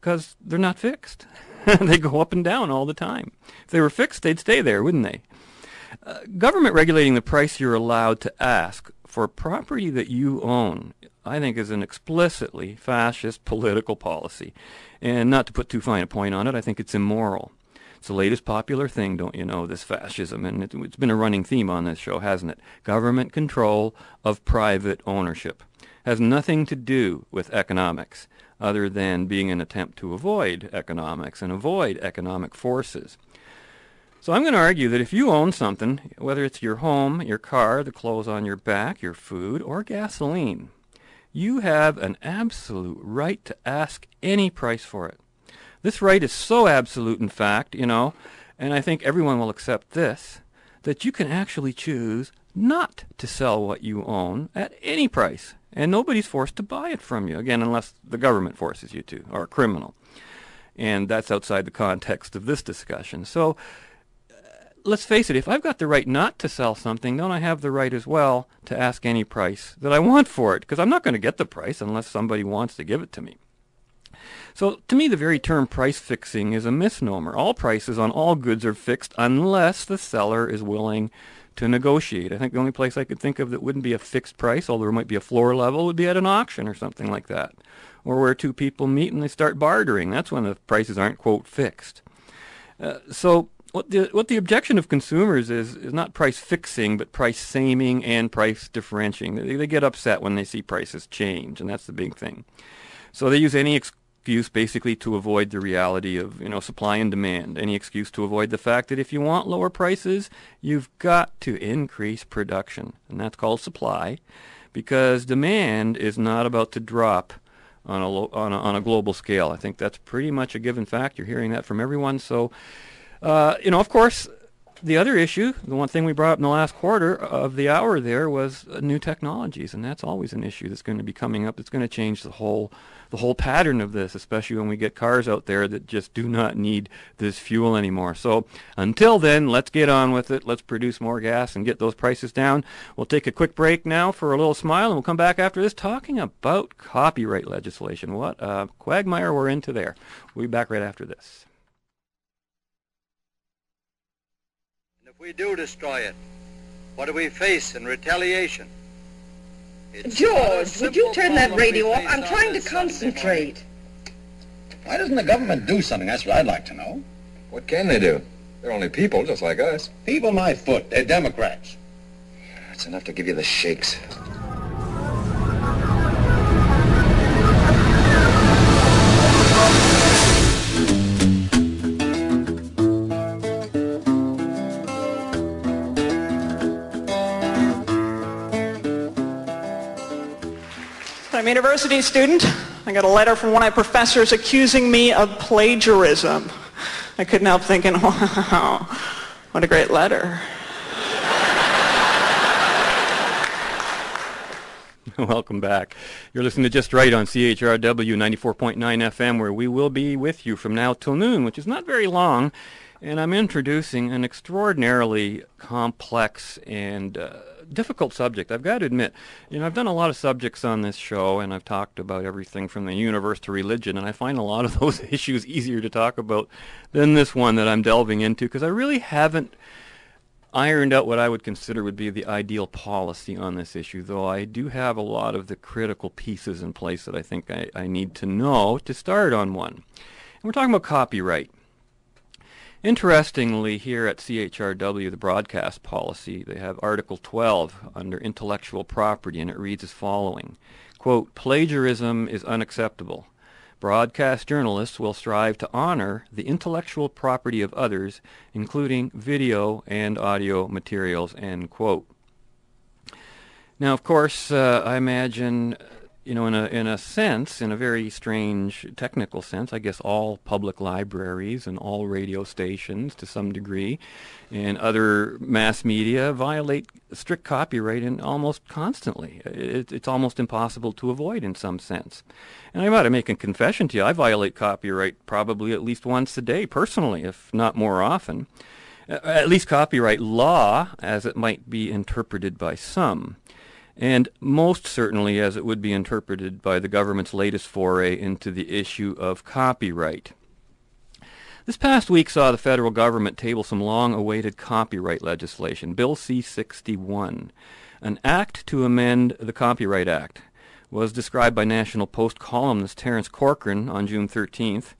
S5: because they're not fixed. they go up and down all the time. If they were fixed, they'd stay there, wouldn't they? Uh, government regulating the price you're allowed to ask for property that you own I think is an explicitly fascist political policy. And not to put too fine a point on it, I think it's immoral. It's the latest popular thing, don't you know, this fascism. And it, it's been a running theme on this show, hasn't it? Government control of private ownership. Has nothing to do with economics other than being an attempt to avoid economics and avoid economic forces. So I'm going to argue that if you own something, whether it's your home, your car, the clothes on your back, your food, or gasoline, you have an absolute right to ask any price for it. This right is so absolute, in fact, you know, and I think everyone will accept this, that you can actually choose not to sell what you own at any price, and nobody's forced to buy it from you, again, unless the government forces you to, or a criminal. And that's outside the context of this discussion. So let's face it, if I've got the right not to sell something, don't I have the right as well to ask any price that I want for it? Because I'm not going to get the price unless somebody wants to give it to me. So to me, the very term price fixing is a misnomer. All prices on all goods are fixed unless the seller is willing to negotiate. I think the only place I could think of that wouldn't be a fixed price, although there might be a floor level, would be at an auction or something like that. Or where two people meet and they start bartering. That's when the prices aren't, quote, fixed. Uh, so what the what the objection of consumers is is not price fixing, but price saming and price differentiating. They, they get upset when they see prices change, and that's the big thing. So they use any excuse basically to avoid the reality of you know supply and demand. Any excuse to avoid the fact that if you want lower prices, you've got to increase production, and that's called supply, because demand is not about to drop on a, on a, on a global scale. I think that's pretty much a given fact. You're hearing that from everyone. So uh, you know, of course, the other issue, the one thing we brought up in the last quarter of the hour there was uh, new technologies, and that's always an issue that's going to be coming up. That's going to change the whole the whole pattern of this, especially when we get cars out there that just do not need this fuel anymore. So until then, let's get on with it. Let's produce more gas and get those prices down. We'll take a quick break now for a little smile, and we'll come back after this talking about copyright legislation. What a quagmire we're into there. We'll be back right after this.
S10: We do destroy it, what do we face in retaliation?
S3: It's George, would you turn that radio off? I'm trying to concentrate.
S11: Why doesn't the government do something? That's what I'd like to know.
S2: What can they do? They're only people, just like us.
S11: People my foot. They're Democrats.
S2: That's enough to give you the shakes.
S12: I'm a university student. I got a letter from one of my professors accusing me of plagiarism. I couldn't help thinking, wow, what a great letter.
S5: Welcome back. You're listening to Just Right on CHRW 94.9 FM, where we will be with you from now till noon, which is not very long. And I'm introducing an extraordinarily complex and uh, difficult subject. I've got to admit, you know, I've done a lot of subjects on this show, and I've talked about everything from the universe to religion, and I find a lot of those issues easier to talk about than this one that I'm delving into because I really haven't ironed out what I would consider would be the ideal policy on this issue, though I do have a lot of the critical pieces in place that I think I, I need to know to start on one. And we're talking about copyright. Interestingly, here at CHRW, the broadcast policy, they have Article 12 under intellectual property, and it reads as following, quote, plagiarism is unacceptable. Broadcast journalists will strive to honor the intellectual property of others, including video and audio materials, end quote. Now, of course, uh, I imagine you know, in a in a sense, in a very strange technical sense, I guess all public libraries and all radio stations, to some degree, and other mass media violate strict copyright and almost constantly. It, it's almost impossible to avoid in some sense. And I'm about to make a confession to you. I violate copyright probably at least once a day, personally, if not more often. At least copyright law, as it might be interpreted by some and most certainly as it would be interpreted by the government's latest foray into the issue of copyright. This past week saw the federal government table some long-awaited copyright legislation, Bill C-61. An act to amend the Copyright Act was described by National Post columnist Terence Corcoran on June 13th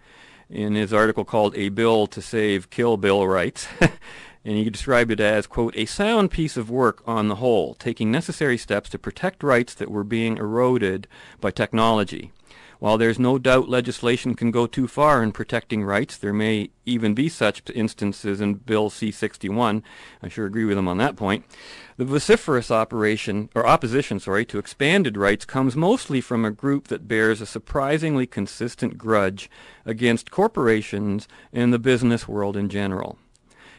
S5: in his article called A Bill to Save Kill Bill Rights and he described it as, quote, a sound piece of work on the whole, taking necessary steps to protect rights that were being eroded by technology. While there's no doubt legislation can go too far in protecting rights, there may even be such instances in Bill C-61. I sure agree with him on that point. The vociferous operation or opposition, sorry, to expanded rights comes mostly from a group that bears a surprisingly consistent grudge against corporations and the business world in general.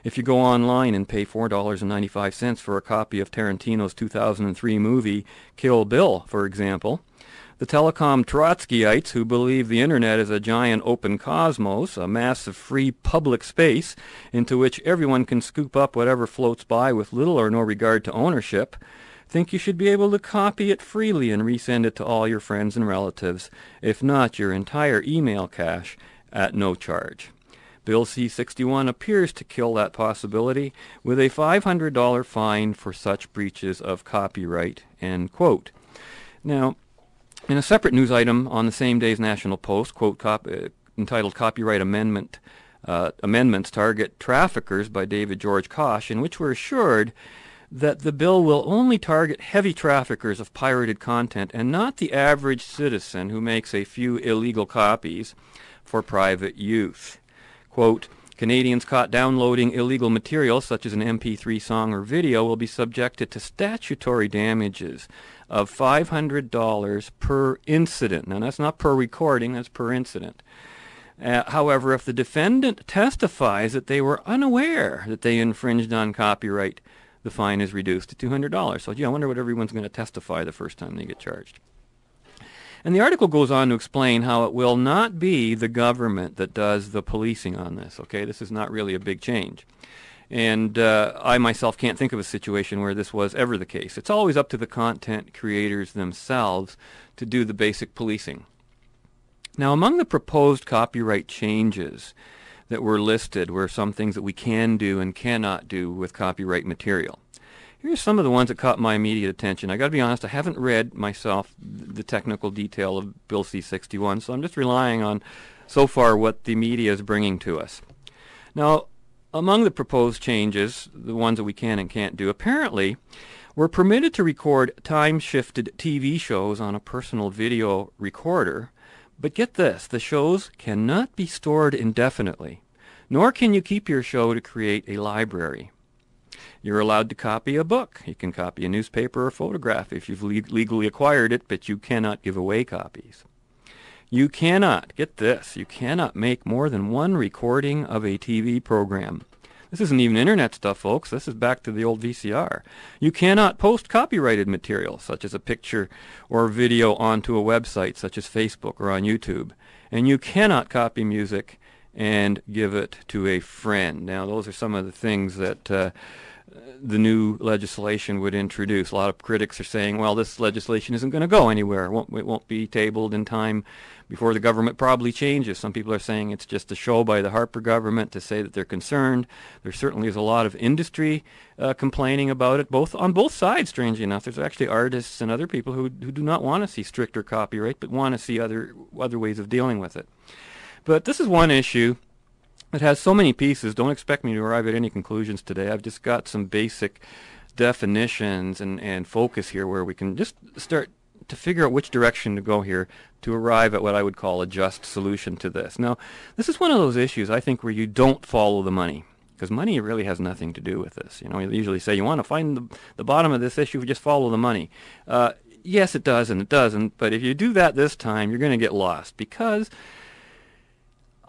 S5: If you go online and pay $4.95 for a copy of Tarantino's 2003 movie Kill Bill, for example, the telecom Trotskyites who believe the internet is a giant open cosmos, a massive free public space into which everyone can scoop up whatever floats by with little or no regard to ownership, think you should be able to copy it freely and resend it to all your friends and relatives, if not your entire email cache, at no charge. Bill C-61 appears to kill that possibility with a $500 fine for such breaches of copyright, end quote. Now, in a separate news item on the same day's National Post, quote, cop, uh, entitled Copyright Amendment, uh, Amendments Target Traffickers by David George-Cosh, in which we're assured that the bill will only target heavy traffickers of pirated content and not the average citizen who makes a few illegal copies for private use. Quote, Canadians caught downloading illegal material such as an MP3 song or video will be subjected to statutory damages of $500 per incident. Now that's not per recording, that's per incident. Uh, however, if the defendant testifies that they were unaware that they infringed on copyright, the fine is reduced to $200. So, gee, I wonder what everyone's going to testify the first time they get charged. And the article goes on to explain how it will not be the government that does the policing on this. Okay, this is not really a big change. And uh, I myself can't think of a situation where this was ever the case. It's always up to the content creators themselves to do the basic policing. Now, among the proposed copyright changes that were listed were some things that we can do and cannot do with copyright material. Here's some of the ones that caught my immediate attention. I got to be honest, I haven't read myself the technical detail of Bill C-61, so I'm just relying on so far what the media is bringing to us. Now, among the proposed changes, the ones that we can and can't do, apparently we're permitted to record time-shifted TV shows on a personal video recorder, but get this, the shows cannot be stored indefinitely, nor can you keep your show to create a library. You're allowed to copy a book. You can copy a newspaper or photograph if you've le legally acquired it, but you cannot give away copies. You cannot, get this, you cannot make more than one recording of a TV program. This isn't even internet stuff, folks. This is back to the old VCR. You cannot post copyrighted material, such as a picture or video, onto a website, such as Facebook or on YouTube. And you cannot copy music and give it to a friend. Now, those are some of the things that uh, the new legislation would introduce. A lot of critics are saying, well, this legislation isn't going to go anywhere. It won't, it won't be tabled in time before the government probably changes. Some people are saying it's just a show by the Harper government to say that they're concerned. There certainly is a lot of industry uh, complaining about it, both on both sides. Strangely enough, there's actually artists and other people who who do not want to see stricter copyright, but want to see other other ways of dealing with it. But this is one issue it has so many pieces. Don't expect me to arrive at any conclusions today. I've just got some basic definitions and, and focus here where we can just start to figure out which direction to go here to arrive at what I would call a just solution to this. Now, this is one of those issues I think where you don't follow the money because money really has nothing to do with this. You know, you usually say you want to find the, the bottom of this issue, just follow the money. Uh, yes, it does and it doesn't, but if you do that this time, you're going to get lost because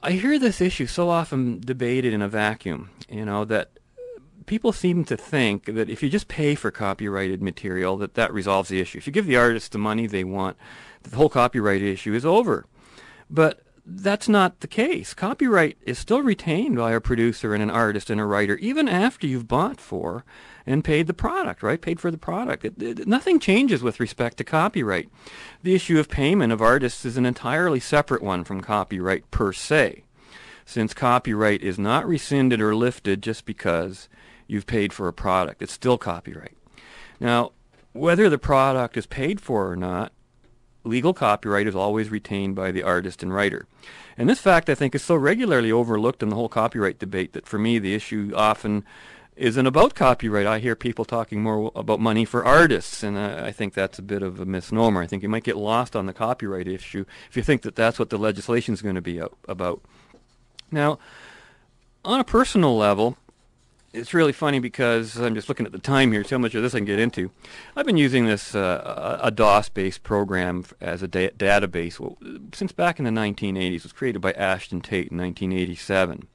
S5: I hear this issue so often debated in a vacuum, you know, that people seem to think that if you just pay for copyrighted material, that that resolves the issue. If you give the artists the money they want, the whole copyright issue is over. But that's not the case. Copyright is still retained by a producer and an artist and a writer, even after you've bought for and paid the product, right? Paid for the product. It, it, nothing changes with respect to copyright. The issue of payment of artists is an entirely separate one from copyright per se, since copyright is not rescinded or lifted just because you've paid for a product. It's still copyright. Now, whether the product is paid for or not, legal copyright is always retained by the artist and writer. And this fact, I think, is so regularly overlooked in the whole copyright debate that for me the issue often isn't about copyright. I hear people talking more about money for artists, and I, I think that's a bit of a misnomer. I think you might get lost on the copyright issue if you think that that's what the legislation is going to be about. Now, on a personal level, it's really funny because I'm just looking at the time here, so much of this I can get into. I've been using this uh, a DOS-based program as a da- database since back in the 1980s. It was created by Ashton Tate in 1987.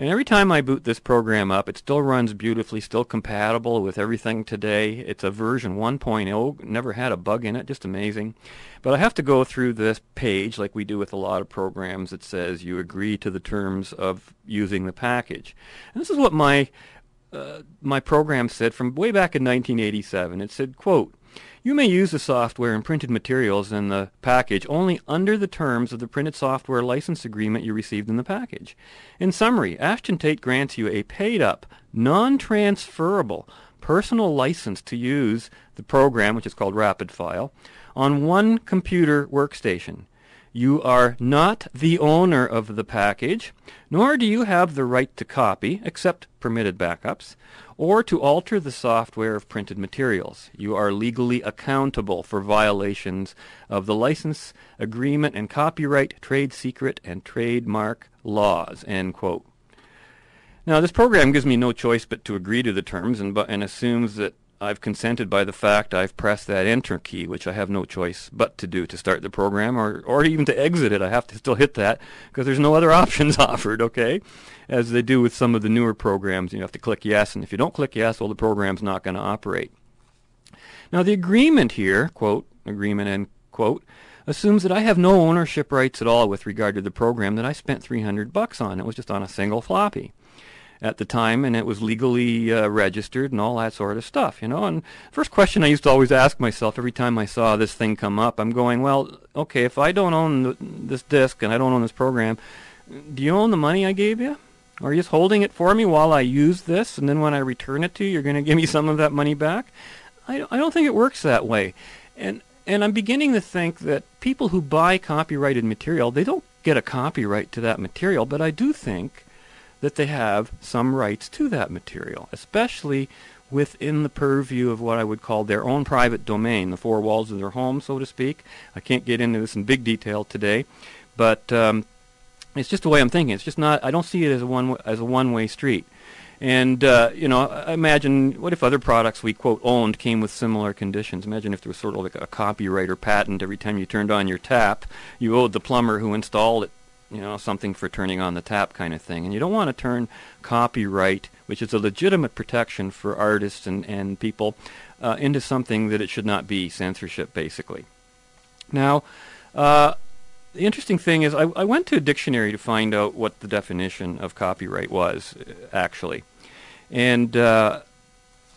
S5: And every time I boot this program up, it still runs beautifully, still compatible with everything today. It's a version 1.0, never had a bug in it, just amazing. But I have to go through this page like we do with a lot of programs that says you agree to the terms of using the package. And this is what my uh, my program said from way back in 1987. It said, quote, you may use the software and printed materials in the package only under the terms of the printed software license agreement you received in the package. In summary, Ashton Tate grants you a paid-up, non-transferable personal license to use the program, which is called RapidFile, on one computer workstation. You are not the owner of the package, nor do you have the right to copy, except permitted backups, or to alter the software of printed materials. You are legally accountable for violations of the license, agreement, and copyright, trade secret, and trademark laws. End quote. Now, this program gives me no choice but to agree to the terms and, and assumes that I've consented by the fact I've pressed that enter key, which I have no choice but to do to start the program or, or even to exit it. I have to still hit that because there's no other options offered, okay? As they do with some of the newer programs, you have to click yes, and if you don't click yes, well, the program's not going to operate. Now, the agreement here, quote, agreement end quote, assumes that I have no ownership rights at all with regard to the program that I spent 300 bucks on. It was just on a single floppy at the time, and it was legally uh, registered and all that sort of stuff, you know. And first question I used to always ask myself every time I saw this thing come up, I'm going, well, okay, if I don't own this disc and I don't own this program, do you own the money I gave you? Are you just holding it for me while I use this, and then when I return it to you, you're going to give me some of that money back? I, I don't think it works that way. And and I'm beginning to think that people who buy copyrighted material, they don't get a copyright to that material, but I do think that they have some rights to that material, especially within the purview of what I would call their own private domain, the four walls of their home, so to speak. I can't get into this in big detail today, but um, it's just the way I'm thinking. It's just not. I don't see it as a one as a one-way street. And uh, you know, imagine what if other products we quote owned came with similar conditions. Imagine if there was sort of like a copyright or patent every time you turned on your tap, you owed the plumber who installed it you know, something for turning on the tap kind of thing. And you don't want to turn copyright, which is a legitimate protection for artists and, and people, uh, into something that it should not be, censorship, basically. Now, uh, the interesting thing is I, I, went to a dictionary to find out what the definition of copyright was, uh, actually. And uh,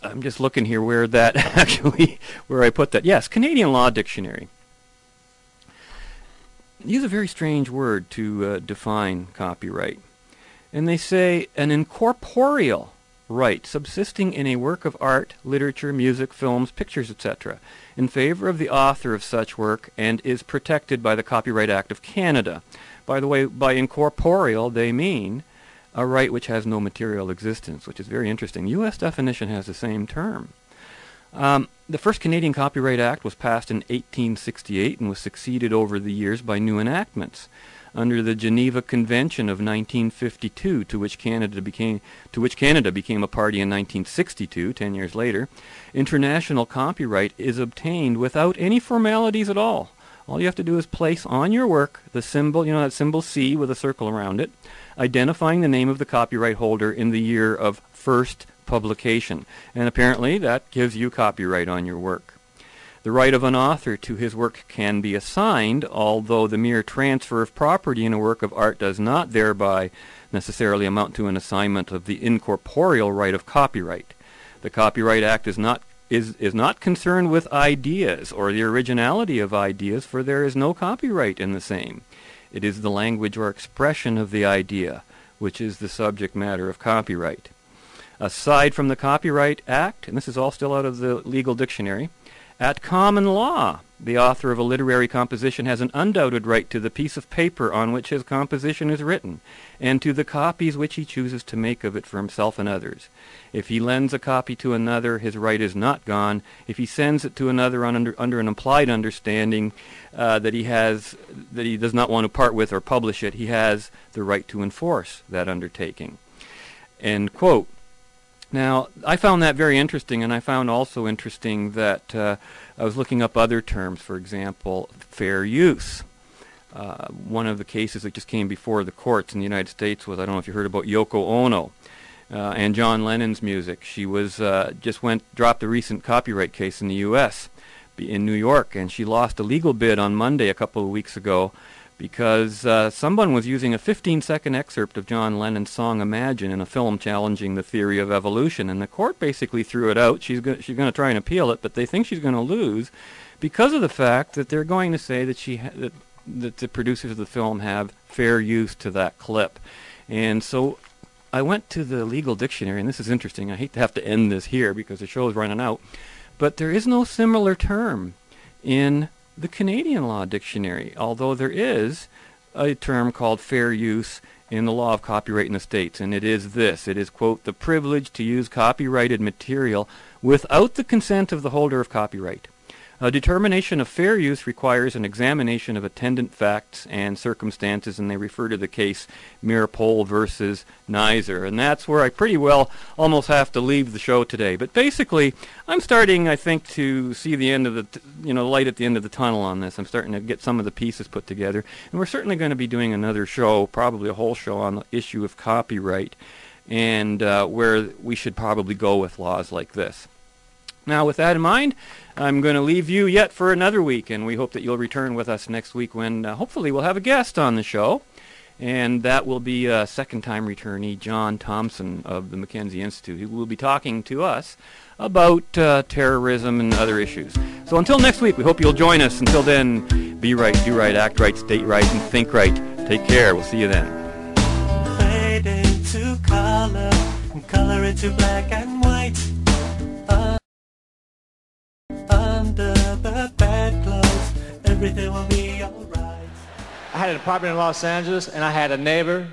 S5: I'm just looking here where that actually, where I put that. Yes, Canadian Law Dictionary. Use a very strange word to uh, define copyright. And they say an incorporeal right subsisting in a work of art, literature, music, films, pictures, etc., in favor of the author of such work and is protected by the Copyright Act of Canada. By the way, by incorporeal, they mean a right which has no material existence, which is very interesting. U.S. definition has the same term. Um, the first Canadian Copyright Act was passed in 1868 and was succeeded over the years by new enactments. Under the Geneva Convention of 1952, to which Canada became to which Canada became a party in 1962, 10 years later, international copyright is obtained without any formalities at all. All you have to do is place on your work the symbol, you know that symbol C with a circle around it, identifying the name of the copyright holder in the year of first publication. And apparently that gives you copyright on your work. The right of an author to his work can be assigned, although the mere transfer of property in a work of art does not thereby necessarily amount to an assignment of the incorporeal right of copyright. The Copyright Act is not is, is not concerned with ideas or the originality of ideas, for there is no copyright in the same. It is the language or expression of the idea, which is the subject matter of copyright. Aside from the Copyright Act, and this is all still out of the legal dictionary, at common law, the author of a literary composition has an undoubted right to the piece of paper on which his composition is written, and to the copies which he chooses to make of it for himself and others. If he lends a copy to another, his right is not gone. If he sends it to another under, under an implied understanding uh, that he has that he does not want to part with or publish it, he has the right to enforce that undertaking. End quote. Now, I found that very interesting, and I found also interesting that uh, I was looking up other terms, for example, fair use. Uh, one of the cases that just came before the courts in the United States was, I don't know if you heard about Yoko Ono uh, and John Lennon's music. She was uh, just went dropped a recent copyright case in the U.S. in New York, and she lost a legal bid on Monday a couple of weeks ago because uh, someone was using a 15-second excerpt of John Lennon's song Imagine in a film challenging the theory of evolution, and the court basically threw it out. She's, go- she's going to try and appeal it, but they think she's going to lose because of the fact that they're going to say that, she ha- that, that the producers of the film have fair use to that clip. And so I went to the legal dictionary, and this is interesting. I hate to have to end this here because the show is running out, but there is no similar term in the Canadian Law Dictionary, although there is a term called fair use in the law of copyright in the states, and it is this. It is, quote, the privilege to use copyrighted material without the consent of the holder of copyright. A determination of fair use requires an examination of attendant facts and circumstances, and they refer to the case Meeropol versus Nizer. And that's where I pretty well almost have to leave the show today. But basically, I'm starting, I think, to see the end of the, t- you know, light at the end of the tunnel on this. I'm starting to get some of the pieces put together. And we're certainly going to be doing another show, probably a whole show on the issue of copyright and uh, where we should probably go with laws like this. Now, with that in mind, I'm going to leave you yet for another week, and we hope that you'll return with us next week when uh, hopefully we'll have a guest on the show. And that will be a second time returnee, John Thompson of the Mackenzie Institute, who will be talking to us about uh, terrorism and other issues. So until next week, we hope you'll join us. Until then, be right, do right, act right, state right, and think right. Take care. We'll see you then.
S6: Fade into color, color into black and white. Everything will be alright.
S13: I had an apartment in Los Angeles, and I had a neighbor,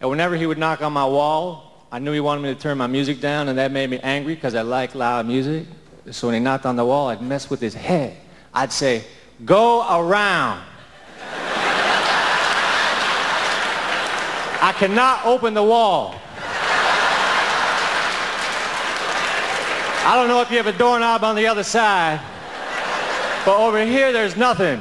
S13: and whenever he would knock on my wall, I knew he wanted me to turn my music down, and that made me angry because I like loud music. So when he knocked on the wall, I'd mess with his head. I'd say, go around. I cannot open the wall. I don't know if you have a doorknob on the other side, but over here there's nothing.